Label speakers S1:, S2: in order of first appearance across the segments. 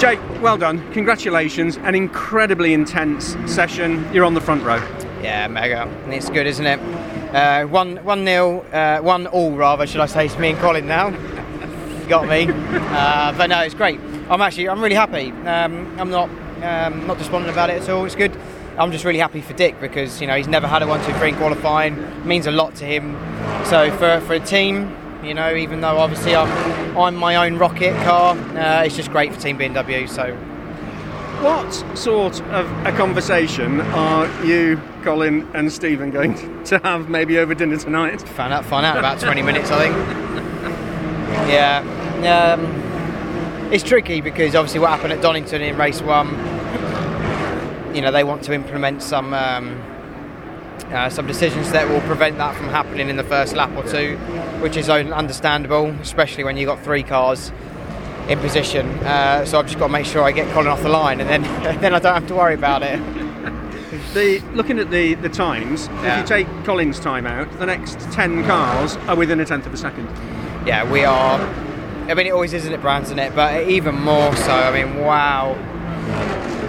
S1: Jake, well done. Congratulations. An incredibly intense session. You're on the front row.
S2: Yeah, mega. It's good, isn't it? Uh, one, one nil, uh, one all rather, should I say? It's me and Colin now. Got me. Uh, but no, it's great. I'm actually, I'm really happy. Um, I'm not, um, not despondent about it at all. It's good. I'm just really happy for Dick because you know he's never had a one, two, three in qualifying. It means a lot to him. So for for a team, you know, even though obviously I'm I'm my own rocket car, uh, it's just great for Team BMW. So
S1: What sort of a conversation are you, Colin, and Stephen going to have maybe over dinner tonight?
S2: Find out, find out about 20 minutes, I think. Yeah, um, it's tricky because obviously what happened at Donington in race one, you know, they want to implement some um, uh, some decisions that will prevent that from happening in the first lap or two, which is understandable, especially when you've got three cars in position. Uh, so I've just got to make sure I get Colin off the line, and then then I don't have to worry about it.
S1: The looking at the the times,
S2: Yeah.
S1: if you take Colin's time out, the next ten cars are within a tenth of a second.
S2: yeah, we are. I mean, it always is, isn't it, Brands, isn't it? But even more so. I mean, wow.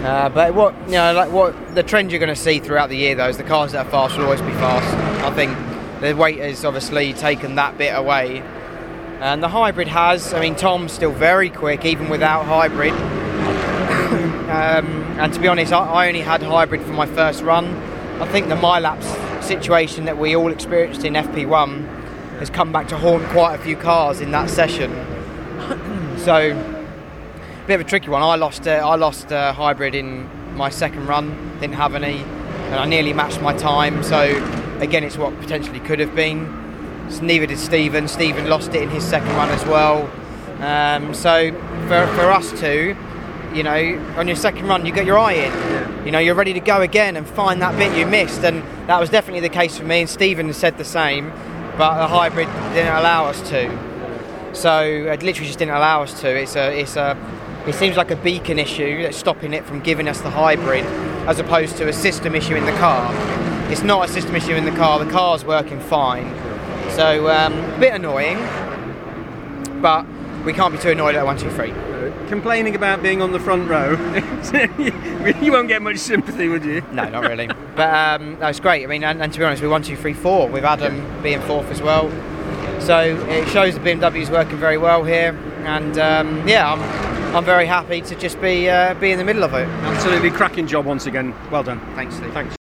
S2: Uh, but what you know, like what the trend you're going to see throughout the year, though, is the cars that are fast will always be fast. I think the weight has obviously taken that bit away, and the hybrid has. I mean, Tom's still very quick, even without hybrid. um, and to be honest, I, I only had hybrid for my first run. I think the MyLaps situation that we all experienced in FP1 has come back to haunt quite a few cars in that session. so, a bit of a tricky one. I lost uh, I lost uh, hybrid in my second run. Didn't have any, and I nearly matched my time. So, again, it's what potentially could have been. Neither did Stephen. Stephen lost it in his second run as well. Um, so, for, for us two, you know, on your second run, you get your eye in. You know, you're ready to go again and find that bit you missed, and that was definitely the case for me. And Stephen said the same, but the hybrid didn't allow us to. So it literally just didn't allow us to. It's a, it's a, it seems like a beacon issue that's stopping it from giving us the hybrid, as opposed to a system issue in the car. It's not a system issue in the car. The car's working fine. So um, a bit annoying, but we can't be too annoyed at one, two, three.
S1: Complaining about being on the front row, you won't get much sympathy, would you?
S2: No, not really. but um, no, it's great. I mean, and, and to be honest, we're one, two, three, four with Adam being fourth as well. So it shows the BMW is working very well here, and um, yeah, I'm, I'm very happy to just be uh, be in the middle of it.
S1: Absolutely cracking job once again. Well done.
S2: Thanks, Steve.
S1: Thanks.